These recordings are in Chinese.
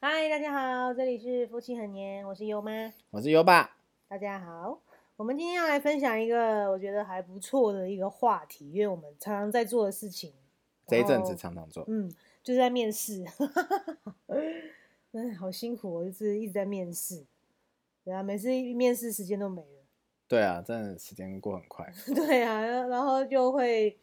嗨，大家好，这里是夫妻很黏，我是优妈。我是优爸。大家好，我们今天要来分享一个我觉得还不错的一个话题，因为我们常常在做的事情，这一阵子常常做，嗯，就是在面试，哎，好辛苦哦，就是一直在面试，对啊，每次一面试时间都没了，对啊，真的时间过很快。对啊，然后就会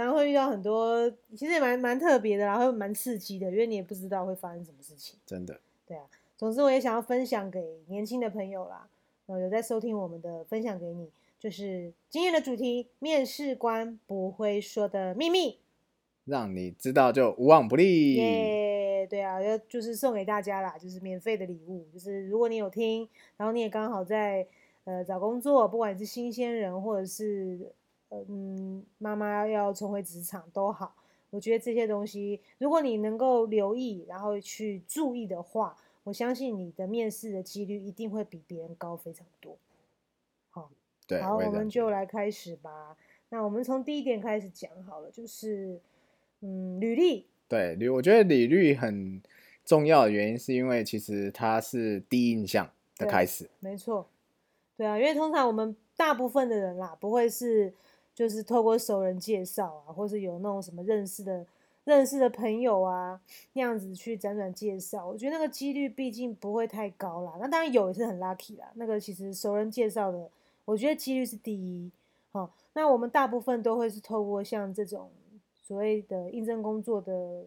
常常会遇到很多，其实也蛮蛮特别的，然后蛮刺激的，因为你也不知道会发生什么事情。真的，对啊，总之我也想要分享给年轻的朋友啦，呃，有在收听我们的，分享给你，就是今天的主题：面试官不会说的秘密。让你知道就无往不利。耶，对啊，要就是送给大家啦，就是免费的礼物，就是如果你有听，然后你也刚好在呃找工作，不管你是新鲜人或者是呃嗯妈妈要重回职场都好，我觉得这些东西，如果你能够留意，然后去注意的话，我相信你的面试的几率一定会比别人高非常多。好，对，好，我们就来开始吧。那我们从第一点开始讲好了，就是嗯履历。对履，我觉得履历很重要的原因，是因为其实它是第一印象的对开始。没错，对啊，因为通常我们大部分的人啦，不会是就是透过熟人介绍啊，或是有那种什么认识的认识的朋友啊那样子去辗转介绍。我觉得那个几率毕竟不会太高啦。那当然有也是很 lucky 啦。那个其实熟人介绍的，我觉得几率是第一。哦，那我们大部分都会是透过像这种所谓的应征工作的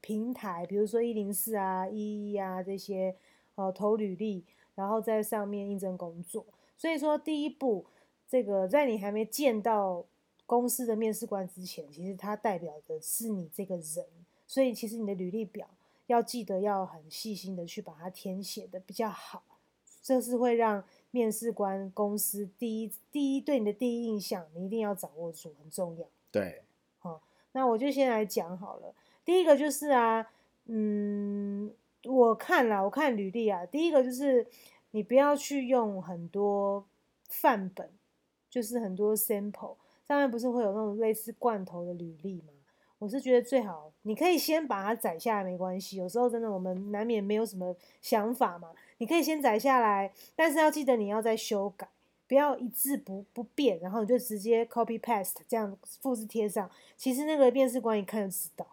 平台，比如说一零四啊、一一啊这些，哦投履历，然后在上面应征工作。所以说第一步，这个在你还没见到公司的面试官之前，其实它代表的是你这个人，所以其实你的履历表要记得要很细心的去把它填写的比较好，这是会让面试官公司第一第一对你的第一印象，你一定要掌握住，很重要。对，那我就先来讲好了。第一个就是啊，嗯，我看了，我看履历啊，第一个就是你不要去用很多范本，就是很多 sample，上面不是会有那种类似罐头的履历吗？我是觉得最好，你可以先把它载下来，没关系。有时候真的我们难免没有什么想法嘛，你可以先载下来，但是要记得你要再修改。不要一字不不变，然后你就直接 copy paste 这样复制贴上。其实那个面试官一看就知道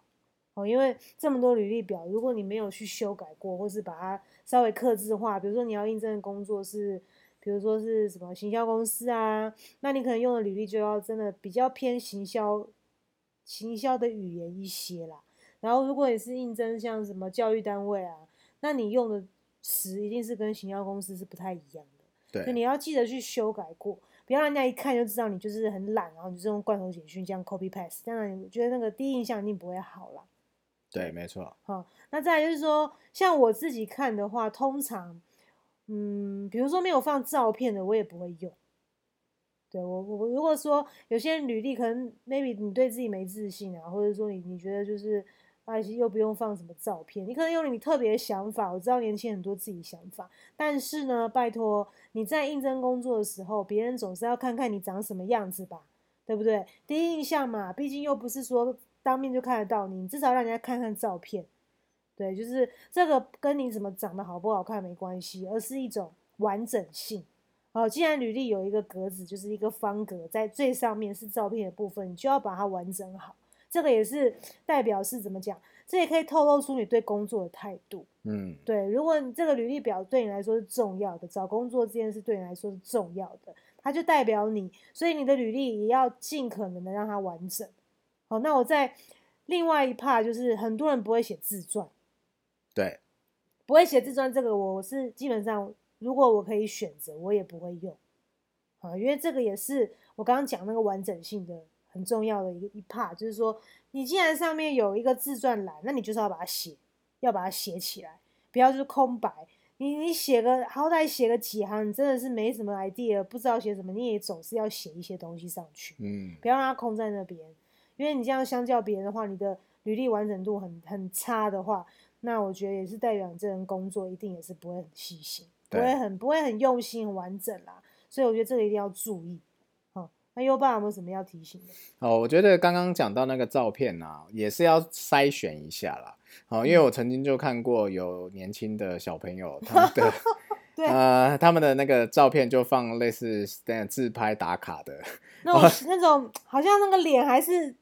哦，因为这么多履历表，如果你没有去修改过，或是把它稍微克制化，比如说你要应征的工作是，比如说是什么行销公司啊，那你可能用的履历就要真的比较偏行销行销的语言一些啦。然后如果你是应征像什么教育单位啊，那你用的词一定是跟行销公司是不太一样的。所以对，你要记得去修改过，不要让人家一看就知道你就是很懒，然后你就是用罐头简讯这样 copy paste，这样我觉得那个第一印象一定不会好啦。对，没错，好，那再来就是说，像我自己看的话，通常，嗯，比如说没有放照片的，我也不会用。对我，我如果说有些履历可能 maybe 你对自己没自信啊，或者说你你觉得就是啊又不用放什么照片，你可能有你特别想法。我知道年轻人很多自己想法，但是呢，拜托你在应征工作的时候，别人总是要看看你长什么样子吧，对不对？第一印象嘛，毕竟又不是说当面就看得到你，你至少让人家看看照片。对，就是这个跟你怎么长得好不好看没关系，而是一种完整性。哦，既然履历有一个格子，就是一个方格，在最上面是照片的部分，你就要把它完整好。这个也是代表是怎么讲？这也可以透露出你对工作的态度。嗯，对，如果你这个履历表对你来说是重要的，找工作这件事对你来说是重要的，它就代表你，所以你的履历也要尽可能的让它完整。好，那我在另外一 part 就是很多人不会写自传，对，不会写自传这个我是基本上，如果我可以选择，我也不会用。啊，因为这个也是我刚刚讲那个完整性的很重要的一个一 part，就是说，你既然上面有一个自传栏，那你就是要把它写，要把它写起来，不要就是空白。你你写个好歹写个几行，你真的是没什么 idea，不知道写什么，你也总是要写一些东西上去，嗯，不要让它空在那边。因为你这样相较别人的话，你的履历完整度很很差的话，那我觉得也是代表你这人工作一定也是不会很细心，不对会很不会很用心、很完整啦。所以我觉得这个一定要注意。哦，那优爸有没有什么要提醒的？哦，我觉得刚刚讲到那个照片啊，也是要筛选一下啦。哦，因为我曾经就看过有年轻的小朋友，他们的 对呃他们的那个照片就放类似自拍打卡的，那种那种好像那个脸还是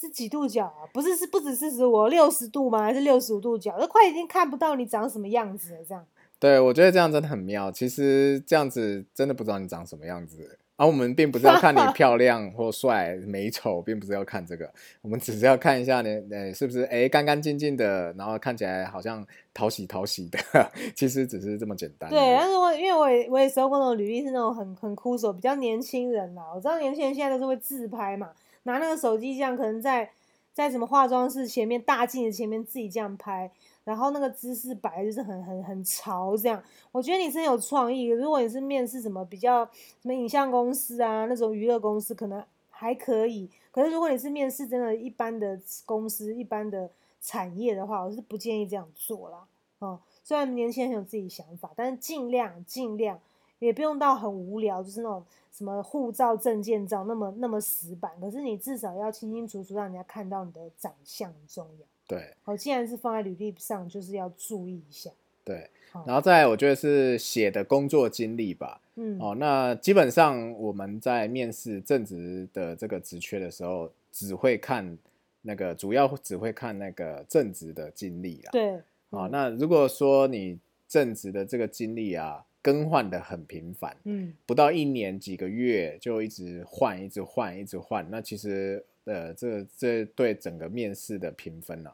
是几度角啊？不是是不止四十五，六十度吗？还是六十五度角？都快已经看不到你长什么样子了，这样。对我觉得这样真的很妙。其实这样子真的不知道你长什么样子。而、我们并不是要看你 漂亮或帅、美丑，并不是要看这个，我们只是要看一下你，呃，是不是哎干干净净的，然后看起来好像讨喜讨喜的，其实只是这么简单。对，但是我因为我也我也收过那种履历，是那种很很枯手，比较年轻人啦。我知道年轻人现在都是会自拍嘛，拿那个手机这样，可能在在什么化妆室前面大镜子前面自己这样拍。然后那个姿势摆就是很很很潮，这样我觉得你是很有创意。如果你是面试什么比较什么影像公司啊那种娱乐公司，可能还可以。可是如果你是面试真的一般的公司、一般的产业的话，我是不建议这样做啦。哦，虽然年轻人很有自己想法，但是尽量尽量也不用到很无聊，就是那种什么护照、证件照那么那么死板。可是你至少要清清楚楚，让人家看到你的长相很重要。对，好，既然是放在履历上，就是要注意一下。对，然后再我觉得是写的工作经历吧。嗯，哦，那基本上我们在面试正职的这个职缺的时候，只会看那个，主要只会看那个正职的经历啦。对，啊，那如果说你正职的这个经历啊，更换的很频繁，嗯，不到一年几个月就一直换，一直换，一直换，那其实呃，这这对整个面试的评分呢？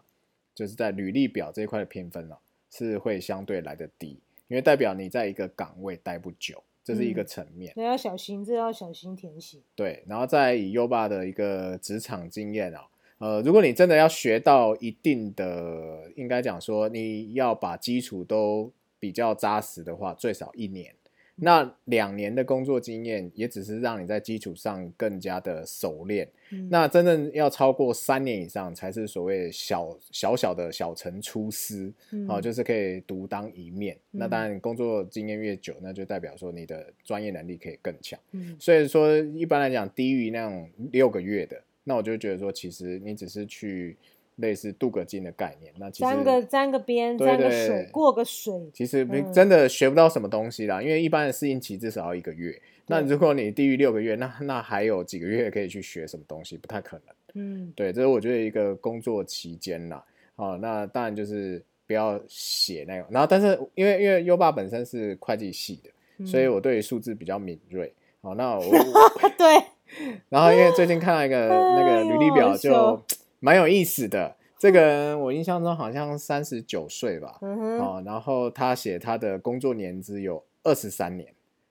就是在履历表这一块的评分啊，是会相对来的低，因为代表你在一个岗位待不久，这是一个层面。要小心，这要小心填写。对，然后再以优爸的一个职场经验啊，呃，如果你真的要学到一定的，应该讲说你要把基础都比较扎实的话，最少一年。那两年的工作经验也只是让你在基础上更加的熟练。那真正要超过三年以上，才是所谓小小小的小城出师，哦，就是可以独当一面。那当然，工作经验越久，那就代表说你的专业能力可以更强。所以说，一般来讲，低于那种六个月的，那我就觉得说，其实你只是去。类似镀个金的概念，那其实沾个沾个边，沾个水，过个水，其实真的学不到什么东西啦。因为一般的适应期至少要一个月，那如果你低于六个月，那那还有几个月可以去学什么东西？不太可能。嗯，对，这是我觉得一个工作期间啦。哦，那当然就是不要写那个，然后但是因为因为优爸本身是会计系的，所以我对数字比较敏锐。好，那我 对，然后因为最近看了一个那个履历表就。蛮有意思的，这个人我印象中好像三十九岁吧，哦，然后他写他的工作年资有二十三年，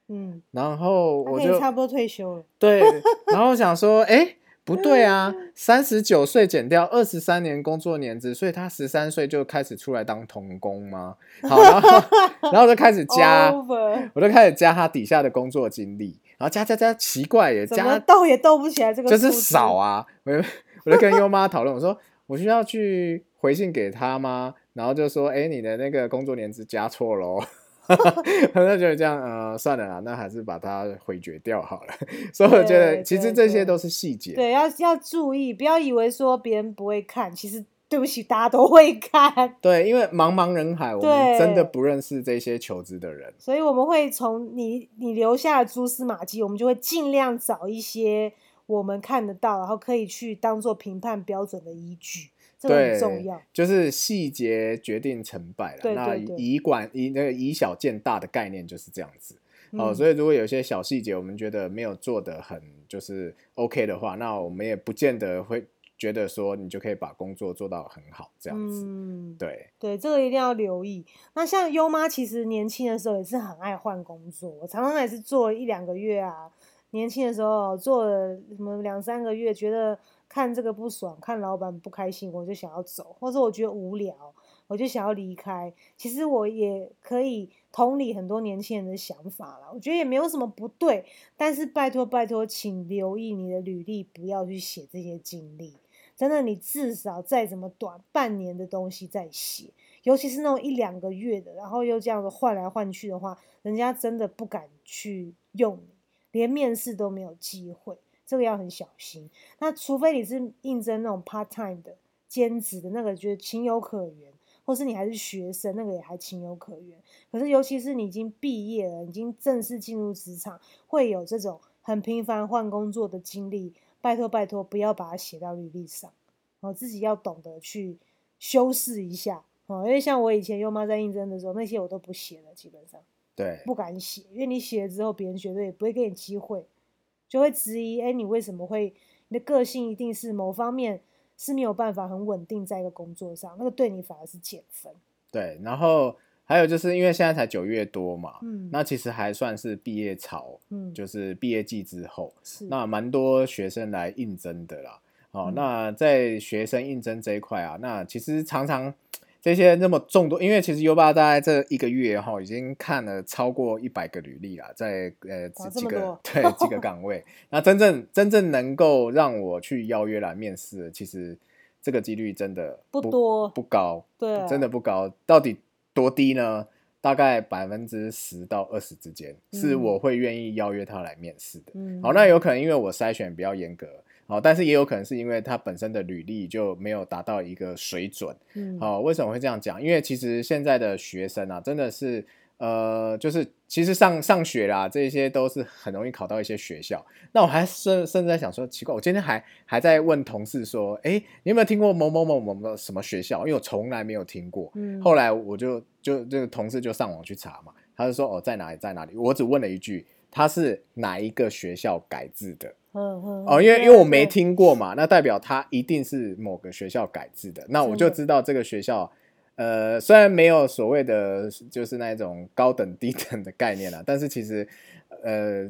嗯，然后我就差不多退休了，对，然后想说，哎，不对啊，三十九岁减掉二十三年工作年资，所以他十三岁就开始出来当童工吗？好，然后 然后就开始加，我就开始加他底下的工作经历，然后加加加，奇怪耶，加斗也斗不起来这个，就是少啊，我。我就跟优妈讨论，我说我需要去回信给他吗？然后就说，哎，你的那个工作年资加错喽。那就这样，呃，算了啦，那还是把它回绝掉好了。所以我觉得，其实这些都是细节。对，要要注意，不要以为说别人不会看，其实对不起，大家都会看。对，因为茫茫人海，我们真的不认识这些求职的人，所以我们会从你你留下的蛛丝马迹，我们就会尽量找一些。我们看得到，然后可以去当做评判标准的依据，这个很重要。就是细节决定成败了。那以管以那个以小见大的概念就是这样子。哦，所以如果有些小细节我们觉得没有做的很就是 OK 的话，那我们也不见得会觉得说你就可以把工作做到很好这样子。嗯，对对，这个一定要留意。那像优妈其实年轻的时候也是很爱换工作，我常常也是做一两个月啊。年轻的时候做了什么两三个月，觉得看这个不爽，看老板不开心，我就想要走，或者我觉得无聊，我就想要离开。其实我也可以同理很多年轻人的想法了，我觉得也没有什么不对。但是拜托拜托，请留意你的履历，不要去写这些经历。真的，你至少再怎么短，半年的东西再写，尤其是那种一两个月的，然后又这样子换来换去的话，人家真的不敢去用你。连面试都没有机会，这个要很小心。那除非你是应征那种 part time 的兼职的那个，觉得情有可原，或是你还是学生，那个也还情有可原。可是尤其是你已经毕业了，已经正式进入职场，会有这种很频繁换工作的经历，拜托拜托，不要把它写到履历上，哦，自己要懂得去修饰一下。哦，因为像我以前优妈在应征的时候，那些我都不写了，基本上对，不敢写，因为你写了之后，别人绝对也不会给你机会，就会质疑，哎，你为什么会？你的个性一定是某方面是没有办法很稳定在一个工作上，那个对你反而是减分。对，然后还有就是因为现在才九月多嘛，嗯，那其实还算是毕业潮，嗯就是毕业季之后，是那蛮多学生来应征的啦。哦，嗯那在学生应征这一块啊，那其实常常这些那么众多，因为其实 U 八大概这一个月哈、已经看了超过一百个履历啦，在呃哇几几个对几个岗位，那真正真正能够让我去邀约来面试的，其实这个几率真的不多不高，对啊真的不高。到底多低呢？大概百分之十到二十之间，是嗯我会愿意邀约他来面试的。嗯，好，那有可能因为我筛选比较严格，好，但是也有可能是因为他本身的履历就没有达到一个水准。嗯，好，为什么会这样讲？因为其实现在的学生啊，真的是呃，就是其实上上学啦，这些都是很容易考到一些学校。那我还甚甚至在想说，奇怪，我今天还还在问同事说，哎，你有没有听过某某某某某什么学校？因为我从来没有听过。嗯，后来我就就这个同事就上网去查嘛，他就说哦在哪里在哪里，我只问了一句，他是哪一个学校改制的？嗯嗯哦，因为因为我没听过嘛，那代表他一定是某个学校改制的，那我就知道这个学校，呃，虽然没有所谓的就是那种高等低等的概念啦，但是其实呃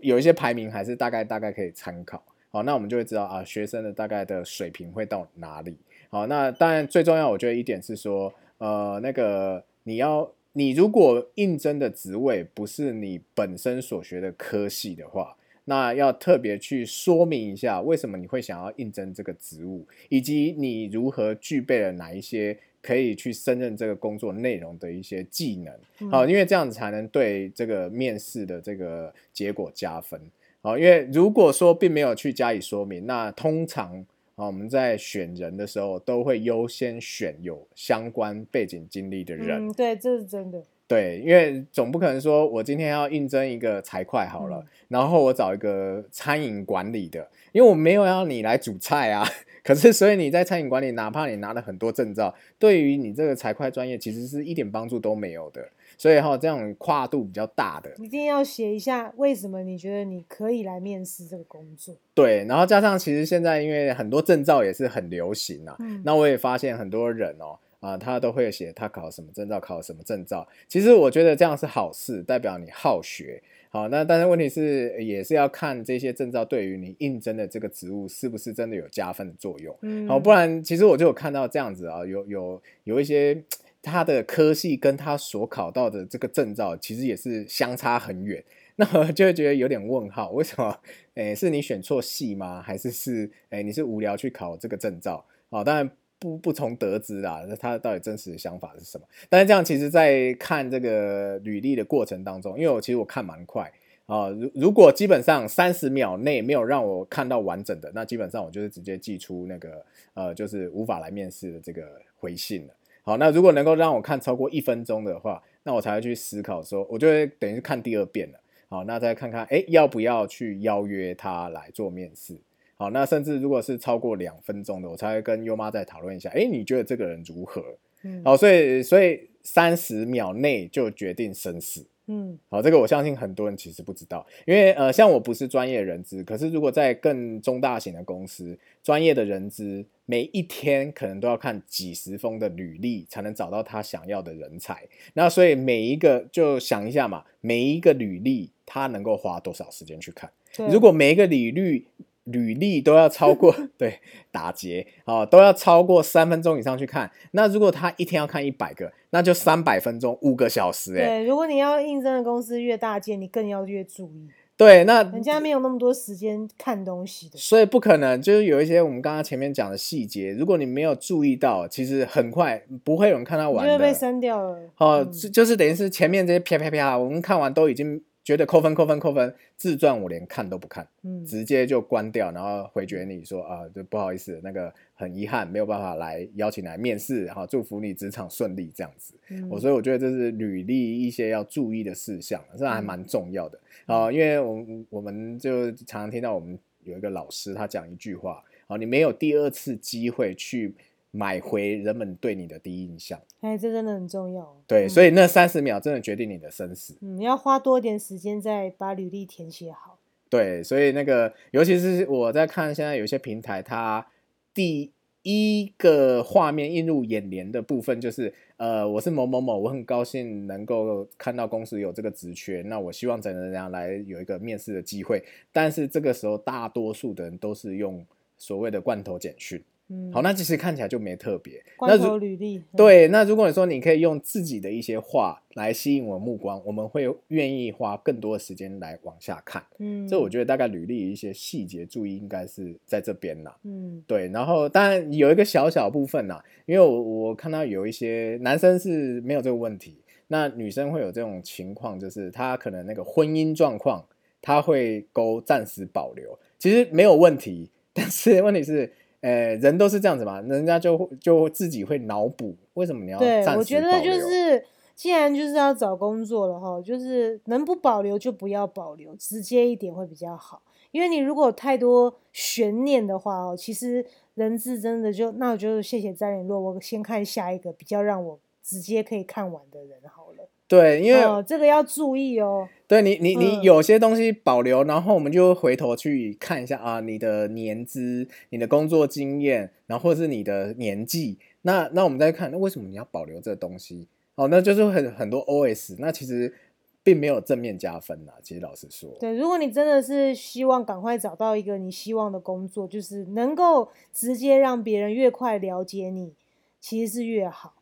有一些排名还是大概大概可以参考。好，那我们就会知道啊，学生的大概的水平会到哪里。好，那当然最重要，我觉得一点是说，呃，那个你要你如果应征的职位不是你本身所学的科系的话，那要特别去说明一下，为什么你会想要应征这个职务，以及你如何具备了哪一些可以去胜任这个工作内容的一些技能。嗯好，因为这样子才能对这个面试的这个结果加分。好，因为如果说并没有去加以说明，那通常啊我们在选人的时候都会优先选有相关背景经历的人。嗯，对，这是真的。对，因为总不可能说我今天要应征一个财会好了，嗯然后我找一个餐饮管理的，因为我没有要你来煮菜啊。可是，所以你在餐饮管理，哪怕你拿了很多证照，对于你这个财会专业，其实是一点帮助都没有的。所以哈、这种跨度比较大的，一定要写一下为什么你觉得你可以来面试这个工作。对，然后加上其实现在因为很多证照也是很流行啊，嗯，那我也发现很多人哦，啊，他都会写他考什么证照，考什么证照。其实我觉得这样是好事，代表你好学。好，那但是问题是，也是要看这些证照对于你应征的这个职务是不是真的有加分的作用。嗯，好，不然其实我就有看到这样子啊，有有有一些他的科系跟他所考到的这个证照，其实也是相差很远。那我就会觉得有点问号，为什么？诶，是你选错系吗？还是是诶你是无聊去考这个证照？好，当然不不从得知啦，那他到底真实的想法是什么？但是这样其实，在看这个履历的过程当中，因为我其实我看蛮快啊，如如果基本上三十秒内没有让我看到完整的，那基本上我就是直接寄出那个呃，就是无法来面试的这个回信了。好，那如果能够让我看超过一分钟的话，那我才会去思考说，我就会等于是看第二遍了。好，那再看看，哎，要不要去邀约他来做面试？好，那甚至如果是超过两分钟的，我才会跟优妈再讨论一下，哎，你觉得这个人如何？嗯好，所以所以三十秒内就决定生死。嗯好，这个我相信很多人其实不知道，因为呃，像我不是专业人资，可是如果在更中大型的公司，专业的人资每一天可能都要看几十封的履历，才能找到他想要的人才。那所以每一个就想一下嘛，每一个履历他能够花多少时间去看？如果每一个履历履历都要超过 对打结哦，都要超过三分钟以上去看，那如果他一天要看一百个，那就三百分钟，五个小时哎、对，如果你要应征的公司越大件，你更要越注意，对，那人家没有那么多时间看东西的。所以不可能，就是有一些我们刚刚前面讲的细节，如果你没有注意到，其实很快不会有人看到完你就会被的。删掉了。哦，就是等于是前面这些啪啪啪，我们看完都已经觉得扣分扣分扣分，自传我连看都不看，嗯，直接就关掉，然后回绝你说啊，就不好意思，那个很遗憾没有办法来邀请来面试，好，祝福你职场顺利这样子。嗯我、所以我觉得这是履历一些要注意的事项，这还嗯蛮重要的啊、因为我我们就常常听到我们有一个老师他讲一句话，啊，你没有第二次机会去买回人们对你的第一印象，哎，这真的很重要。对，嗯所以那三十秒真的决定你的生死。嗯，要花多一点时间再把履历填写好。对，所以那个，尤其是我在看现在有些平台，它第一个画面映入眼帘的部分就是，呃，我是某某某，我很高兴能够看到公司有这个职缺，那我希望怎样怎样来有一个面试的机会。但是这个时候，大多数的人都是用所谓的罐头简讯。嗯，好，那其实看起来就没特别。那如头履历。嗯，对，那如果你说你可以用自己的一些话来吸引我目光，我们会愿意花更多的时间来往下看。嗯，这我觉得大概履历一些细节注意应该是在这边啦。嗯对，然后当然有一个小小部分啦，因为我我看到有一些男生是没有这个问题，那女生会有这种情况，就是她可能那个婚姻状况，他会勾暂时保留，其实没有问题，但是问题是。呃，人都是这样子嘛，人家就会就自己会脑补，为什么你要对，我觉得就是，既然就是要找工作了哈，就是能不保留就不要保留，直接一点会比较好。因为你如果太多悬念的话哦，其实人质真的就那我就谢谢再联络，我先看下一个比较让我直接可以看完的人好了。对，因为、哦，这个要注意哦。对你，你你嗯有些东西保留，然后我们就回头去看一下啊，你的年资、你的工作经验，然后或是你的年纪，那那我们再看，那为什么你要保留这东西？哦，那就是很很多 OS，那其实并没有正面加分呐。其实老实说，对，如果你真的是希望赶快找到一个你希望的工作，就是能够直接让别人越快了解你，其实是越好。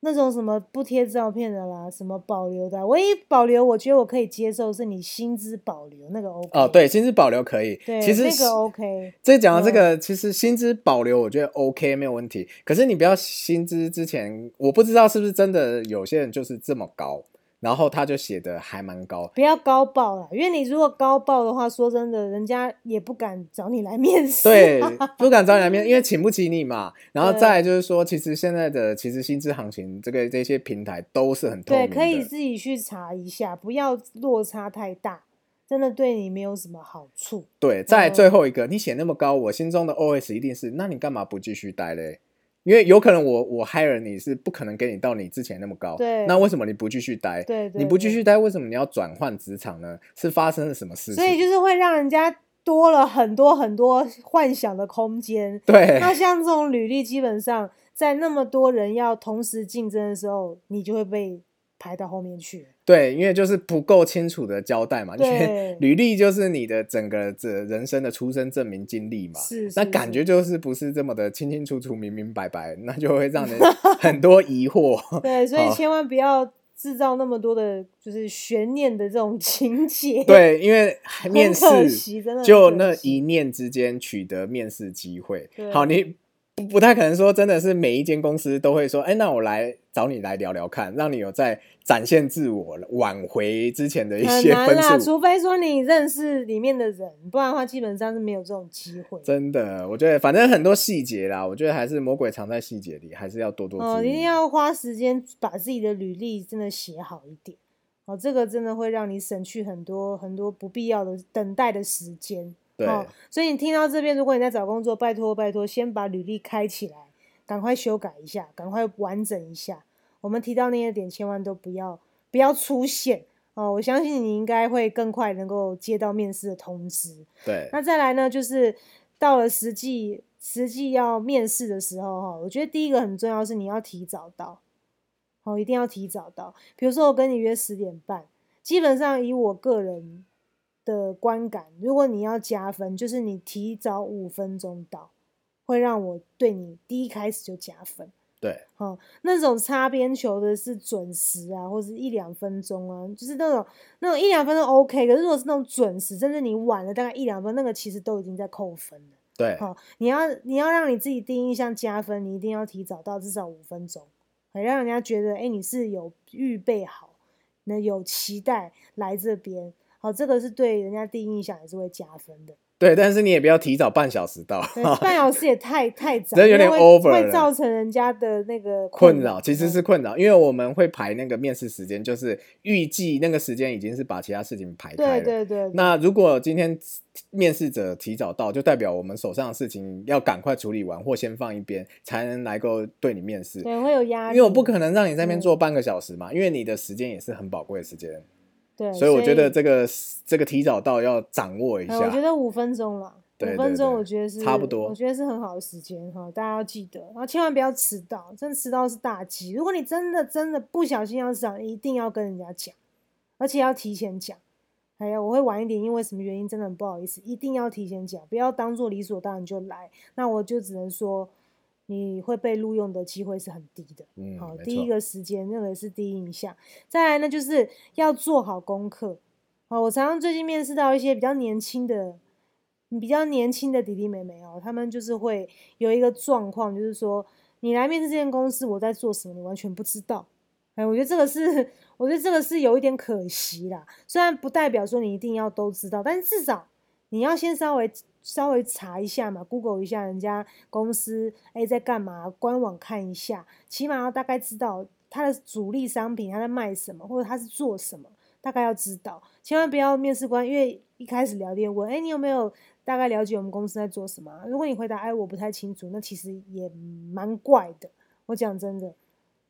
那种什么不贴照片的啦，什么保留的啊，唯一保留我觉得我可以接受是你薪资保留那个 OK。哦，对，薪资保留可以，对，其实那个 OK。这讲到这嗯个，其实薪资保留我觉得 OK 没有问题，可是你不要薪资之前，我不知道是不是真的有些人就是这么高，然后他就写的还蛮高，不要高报了，因为你如果高报的话，说真的，人家也不敢找你来面试。对，不敢找你来面，因为 请不起你嘛。然后再来就是说，其实现在的其实薪资行情，这个这些平台都是很透对，明的。可以自己去查一下，不要落差太大，真的对你没有什么好处。对，再最后一个，你写那么高，我心中的 OS 一定是，那你干嘛不继续待嘞？因为有可能我我 hire 你是不可能给你到你之前那么高，对那为什么你不继续待？对对你不继对续待，为什么你要转换职场呢？是发生了什么事情？所以就是会让人家多了很多很多幻想的空间。对那像这种履历，基本上在那么多人要同时竞争的时候，你就会被排到后面去。对，因为就是不够清楚的交代嘛，因为对履历就是你的整个这人生的出生证明经历嘛，是那感觉就是不是这么的清清楚楚、明明白白，那就会让人 很多疑惑。对，所以千万不要制造那么多的，就是悬念的这种情节。，对，因为 面可试就那一念之间取得面试机会，好，你不不太可能说真的是每一间公司都会说，哎，那我来找你来聊聊看，让你有在展现自我，挽回之前的一些分数。除非说你认识里面的人，不然的话基本上是没有这种机会。真的，我觉得反正很多细节啦，我觉得还是魔鬼藏在细节里，还是要多多哦，一定要花时间把自己的履历真的写好一点。哦，这个真的会让你省去很多很多不必要的等待的时间。对哦，所以你听到这边，如果你在找工作，拜托拜托，先把履历开起来，赶快修改一下，赶快完整一下。我们提到那些点，千万都不要不要出现哦。我相信你应该会更快能够接到面试的通知。对那再来呢，就是到了实际实际要面试的时候哈，我觉得第一个很重要是你要提早到，哦，一定要提早到。比如说我跟你约十点半，基本上以我个人的观感，如果你要加分，就是你提早五分钟到，会让我对你第一开始就加分。对哦，那种擦边球的是准时啊，或是一两分钟啊，就是那种那种一两分钟 OK，可是如果是那种准时，甚至你晚了大概一两分，那个其实都已经在扣分了。对好、你要你要让你自己第一印象加分，你一定要提早到至少五分钟，很让人家觉得哎、诶你是有预备好，那有期待来这边好，这个是对人家第一印象也是会加分的。对，但是你也不要提早半小时到，对，半小时也太太早，这有点 over 会了造成人家的那个困扰。扰其实是嗯困扰，因为我们会排那个面试时间，就是预计那个时间已经是把其他事情排开对了。对对，那如果今天面试者提早到，就代表我们手上的事情要赶快处理完，或先放一边，才能来够对你面试。对会有压力，因为我不可能让你在那边坐半个小时嘛，因为你的时间也是很宝贵的时间，对，所以我觉得这个这个提早到要掌握一下我觉。得五分钟了。对五分钟，我觉得是差不多我觉得是很好的时间哈，大家要记得，然后千万不要迟到，真的迟到是大忌。如果你真的真的不小心要迟到，一定要跟人家讲，而且要提前讲。哎呀，我会晚一点，因为什么原因，真的很不好意思，一定要提前讲，不要当做理所当然就来。那我就只能说，你会被录用的机会是很低的。嗯，好，第一个时间，认为是第一印象。再来呢，就是要做好功课。好，我常常最近面试到一些比较年轻的、比较年轻的弟弟妹妹哦，他们就是会有一个状况，就是说，你来面试这间公司，我在做什么，你完全不知道。哎，我觉得这个是，我觉得这个是有一点可惜啦。虽然不代表说你一定要都知道，但是至少你要先稍微稍微查一下嘛，Google 一下人家公司哎在干嘛，官网看一下，起码要大概知道它的主力商品它在卖什么，或者它是做什么，大概要知道。千万不要面试官因为一开始聊天问，哎，你有没有大概了解我们公司在做什么、如果你回答哎我不太清楚，那其实也蛮怪的。我讲真的。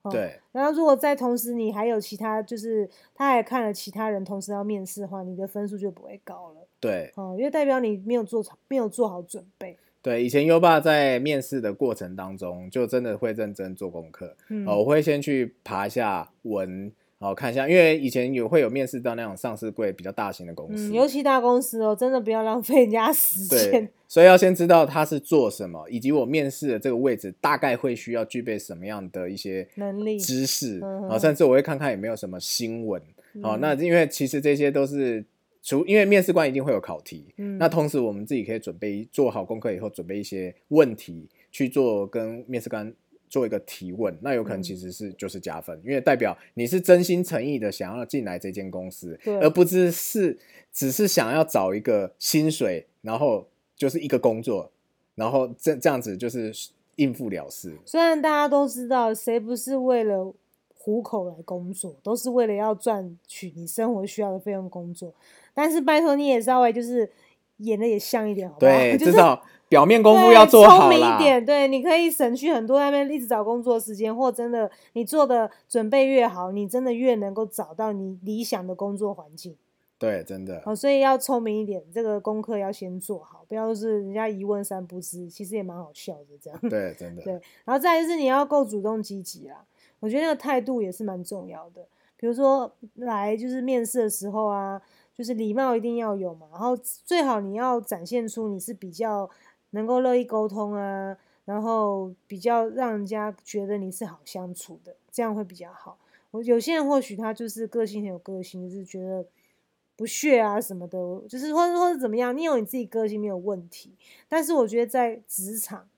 哦对，然后如果在同时你还有其他，就是他还看了其他人同时要面试的话，你的分数就不会高了对哦，因为代表你没有做没有做好准备。对，以前优爸在面试的过程当中，就真的会认真做功课。嗯，哦，我会先去爬一下文，哦，看一下，因为以前有会有面试到那种上市柜比较大型的公司，嗯，尤其大公司哦，真的不要浪费人家时对间。所以要先知道他是做什么，以及我面试的这个位置大概会需要具备什么样的一些能力知识，啊、嗯哼甚至我会看看有没有什么新闻，好，嗯那因为其实这些都是除因为面试官一定会有考题，嗯那同时我们自己可以准备做好功课以后，准备一些问题去做跟面试官。做一个提问，那有可能嗯其实是就是加分，因为代表你是真心诚意的想要进来这间公司，而不只是只是想要找一个薪水，然后就是一个工作，然后这这样子就是应付了事。虽然大家都知道，谁不是为了糊口来工作，都是为了要赚取你生活需要的费用工作，但是拜托你也稍微就是演的也像一点，好不好？对，就是至少表面功夫要做好聪明一。点，对，你可以省去很多那边一直找工作的时间，或真的你做的准备越好，你真的越能够找到你理想的工作环境。对，真的，哦，所以要聪明一点，这个功课要先做好，不要是人家一问三不知，其实也蛮好笑的这样。对，真的，对然后再来就是你要够主动积极啦，我觉得那个态度也是蛮重要的。比如说来就是面试的时候啊，就是礼貌一定要有嘛，然后最好你要展现出你是比较能够乐意沟通啊，然后比较让人家觉得你是好相处的，这样会比较好。我有些人或许他就是个性很有个性，就是觉得不屑啊什么的，就是或者或者怎么样，你有你自己个性没有问题。但是我觉得在职场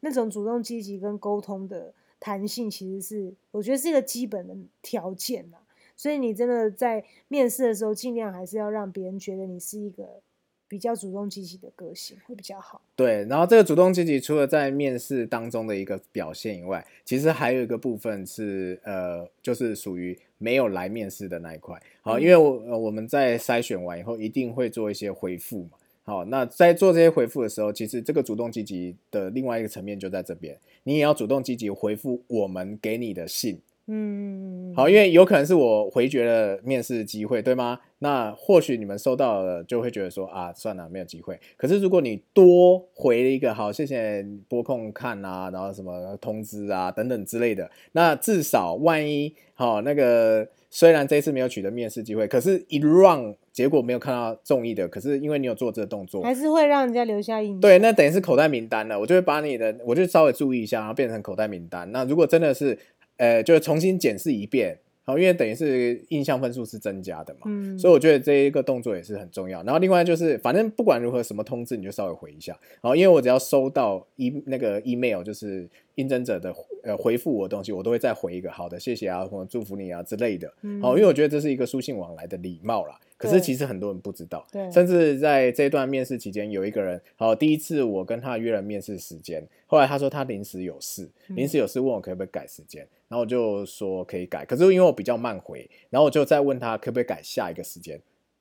那种主动积极跟沟通的弹性，其实是我觉得是一个基本的条件啦。所以你真的在面试的时候，尽量还是要让别人觉得你是一个比较主动积极的个性，会比较好。对。然后这个主动积极，除了在面试当中的一个表现以外，其实还有一个部分是呃，就是属于没有来面试的那一块。好，嗯因为我呃我们在筛选完以后，一定会做一些回复嘛。好，那在做这些回复的时候，其实这个主动积极的另外一个层面就在这边，你也要主动积极回复我们给你的信。嗯，好，因为有可能是我回绝了面试机会，对吗？那或许你们收到了，就会觉得说啊，算了，没有机会。可是如果你多回了一个好，谢谢播控看啊，然后什么通知啊等等之类的，那至少万一好、那个虽然这次没有取得面试机会，可是一 run 结果没有看到中意的，可是因为你有做这个动作，还是会让人家留下印象。对，那等于是口袋名单了，我就会把你的，我就稍微注意一下，然后变成口袋名单。那如果真的是，呃，就是重新检视一遍，好，因为等于是印象分数是增加的嘛，嗯，所以我觉得这一个动作也是很重要。然后另外就是，反正不管如何什么通知，你就稍微回一下。然后因为我只要收到 e 那个 email，就是应征者的呃回复我的东西，我都会再回一个好的，谢谢啊，或祝福你啊之类的。嗯好，因为我觉得这是一个书信往来的礼貌啦。可是其实很多人不知道，对甚至在这段面试期间，有一个人，好，第一次我跟他约了面试时间，后来他说他临时有事，嗯临时有事问我可不可以改时间，然后就说可以改，可是因为我比较慢回，然后我就再问他可不可以改下一个时间，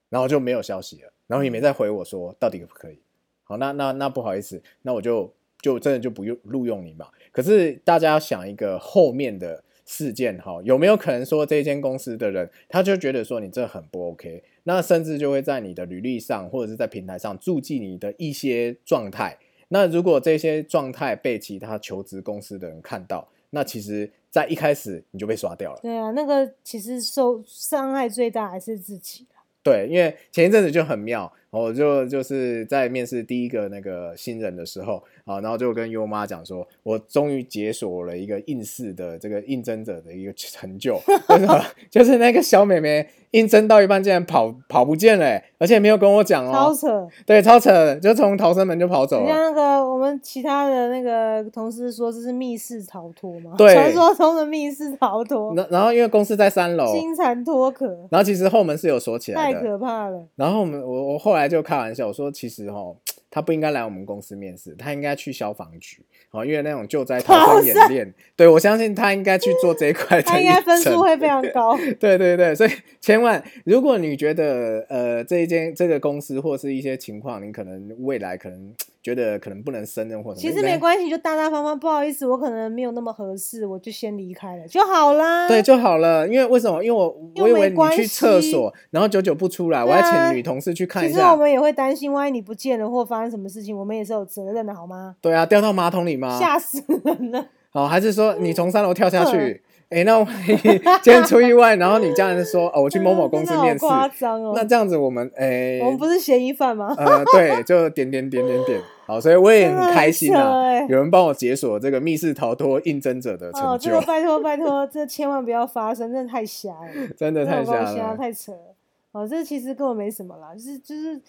然后就没有消息了，然后也没再回我说到底可不可以。好，那那那不好意思，那我就就真的就不用录用你嘛。可是大家要想一个后面的事件哈，有没有可能说这间公司的人他就觉得说你这很不 OK，那甚至就会在你的履历上或者是在平台上注记你的一些状态。那如果这些状态被其他求职公司的人看到，那其实在一开始你就被刷掉了。对啊，那个其实受伤害最大还是自己啊对，因为前一阵子就很妙，我就就是在面试第一个那个新人的时候啊，然后就跟优妈讲说，我终于解锁了一个应试的这个应征者的一个成就，就是就是那个小妹妹应征到一半竟然跑跑不见了欸，而且没有跟我讲哦，超扯。对，超扯，就从逃生门就跑走了。那个我们其他的那个同事说这是密室逃脱嘛，对传说中的密室逃脱，然然后因为公司在三楼，金蝉脱壳，然后其实后门是有锁起来的太，可怕了。然后我们我我后来就开玩笑，我说其实哦，他不应该来我们公司面试，他应该去消防局哦，因为那种救灾逃生演练，对我相信他应该去做这 一块他应该分数会非常高。对对对，所以千万，如果你觉得呃这一间这个公司或是一些情况，你可能未来可能觉得可能不能胜任或什么，其实没关系，就大大方方，不好意思，我可能没有那么合适，我就先离开了就好啦。对就好了。因为为什么？因为我我以为你去厕所，然后久久不出来，我对还啊请女同事去看一下其实我。们也会担心，万一你不见了或发生什么事情，我们也是有责任的，好吗？对啊，掉到马桶里吗？吓死人了！好，还是说你从三楼跳下嗯去？哎、那我 今天出意外，然后你家人说哦，我去某某公司面试 夸张哦。那这样子我们哎，我们不是嫌疑犯吗？呃，对，就点点点点点，好，所以我也很开心啊，有人帮我解锁这个密室逃脱应征者的哦，成就，这个拜托拜托，这千万不要发生，真的太瞎了，真的太这种东西啊吓了。太扯了。哦，这其实根本没什么啦，就是就是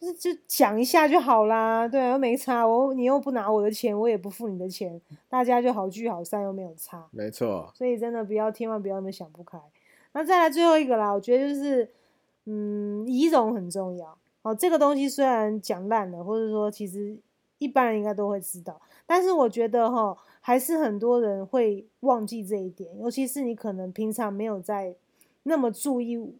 就是就讲一下就好啦，对啊，又没差，我你又不拿我的钱，我也不付你的钱，大家就好聚好散，又没有差。没错，所以真的不要，千万不要那么想不开。那再来最后一个啦，我觉得就是，嗯，仪容很重要。哦，这个东西虽然讲烂了，或者说其实一般人应该都会知道，但是我觉得哈，还是很多人会忘记这一点，尤其是你可能平常没有在那么注意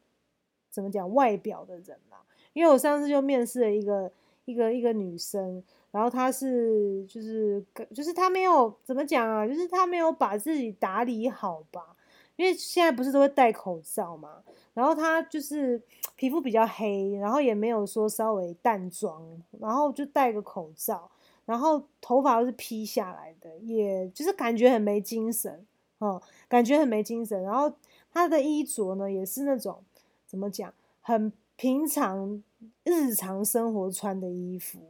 怎么讲外表的人啦。因为我上次就面试了一个一个一个女生，然后她是就是就是她没有怎么讲啊，就是她没有把自己打理好吧。因为现在不是都会戴口罩嘛，然后她就是皮肤比较黑，然后也没有说稍微淡妆，然后就戴个口罩，然后头发都是披下来的，也就是感觉很没精神，哦、感觉很没精神。然后她的衣着呢，也是那种怎么讲，很平常日常生活穿的衣服，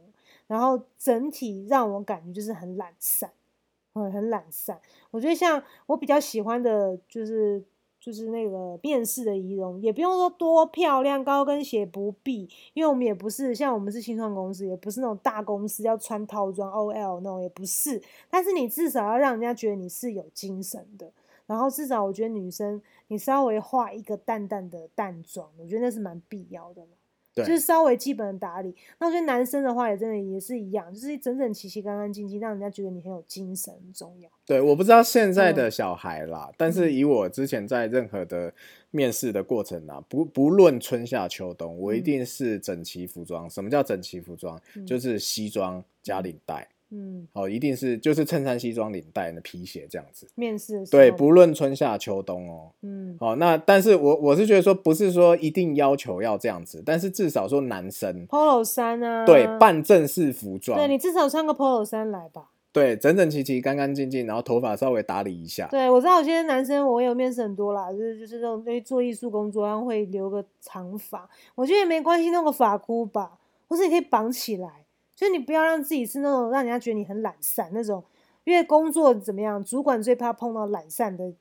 然后整体让我感觉就是很懒散，嗯，很懒散。我觉得像我比较喜欢的就是就是那个面试的仪容，也不用说多漂亮，高跟鞋不必，因为我们也不是像我们是新创公司，也不是那种大公司要穿套装 OL 那种，也不是。但是你至少要让人家觉得你是有精神的，然后至少我觉得女生你稍微化一个淡淡的淡妆，我觉得那是蛮必要的嘛。对就是稍微基本的打理。那我觉得男生的话也真的也是一样，就是整整齐齐、干干净净，让人家觉得你很有精神，很重要。对，我不知道现在嗯的小孩啦，但是以我之前在任何的面试的过程啊，不不论春夏秋冬，我一嗯定是整齐服装。什么叫整齐服装？嗯就是西装加领带，嗯，哦，一定是就是衬衫、西装、领带、那皮鞋这样子。面试对，不论春夏秋冬哦。嗯哦，那但是我我是觉得说，不是说一定要求要这样子，但是至少说男生 polo 衫啊，对半正式服装，对你至少穿个 polo 衫来吧。对整整齐齐、干干净净，然后头发稍微打理一下。对，我知道有些男生，我有面试很多啦，就是就是那种对做艺术工作，然后会留个长发，我觉得也没关系，弄个发箍吧，或是你可以绑起来，就是你不要让自己是那种让人家觉得你很懒散那种，因为工作怎么样，主管最怕碰到懒散的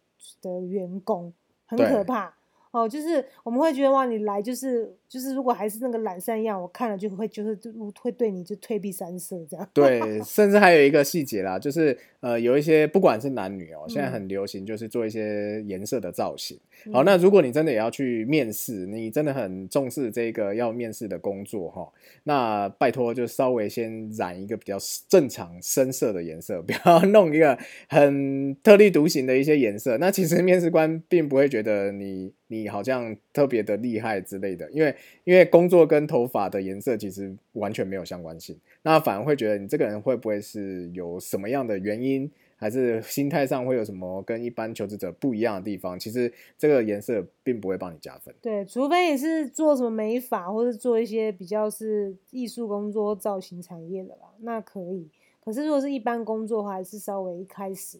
的员工，很可怕。哦，就是我们会觉得哇，你来就是就是，如果还是那个懒散样，我看了就会就是就会对你就退避三舍这样。对，甚至还有一个细节啦，就是呃，有一些不管是男女哦，现在嗯很流行，就是做一些颜色的造型。好，嗯那如果你真的也要去面试，你真的很重视这个要面试的工作哈，那拜托就稍微先染一个比较正常深色的颜色，不要弄一个很特立独行的一些颜色。那其实面试官并不会觉得你你好像特别的厉害之类的，因为因为工作跟头发的颜色其实完全没有相关性，那反而会觉得你这个人会不会是有什么样的原因，还是心态上会有什么跟一般求职者不一样的地方？其实这个颜色并不会帮你加分。对，除非你是做什么美发，或是做一些比较是艺术工作、造型产业的啦，那可以。可是如果是一般工作的话，还是稍微一开始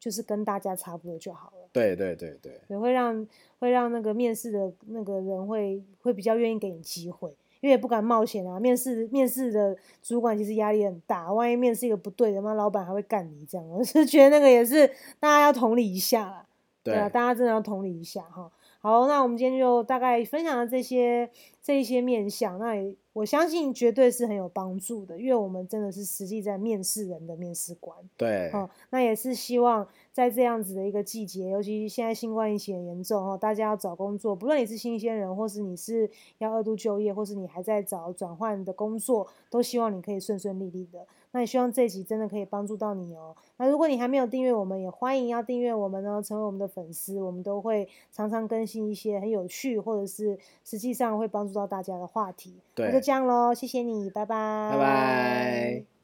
就是跟大家差不多就好了。对对对对也，会让会让那个面试的那个人会会比较愿意给你机会，因为也不敢冒险啊。面试面试的主管其实压力很大，万一面试一个不对的，妈老板还会干你这样。我是觉得那个也是大家要同理一下啦。对啊，大家真的要同理一下哈。好，那我们今天就大概分享了这些这一些面向，那也我相信绝对是很有帮助的，因为我们真的是实际在面试人的面试官。对，哦，那也是希望在这样子的一个季节，尤其现在新冠疫情很严重哦，大家要找工作，不论你是新鲜人，或是你是要二度就业，或是你还在找转换的工作，都希望你可以顺顺利利的。那也希望这一集真的可以帮助到你哦。那如果你还没有订阅我们，也欢迎要订阅我们哦，成为我们的粉丝，我们都会常常更新一些很有趣，或者是实际上会帮助到大家的话题。那就对这样喽，谢谢你，拜拜，拜拜。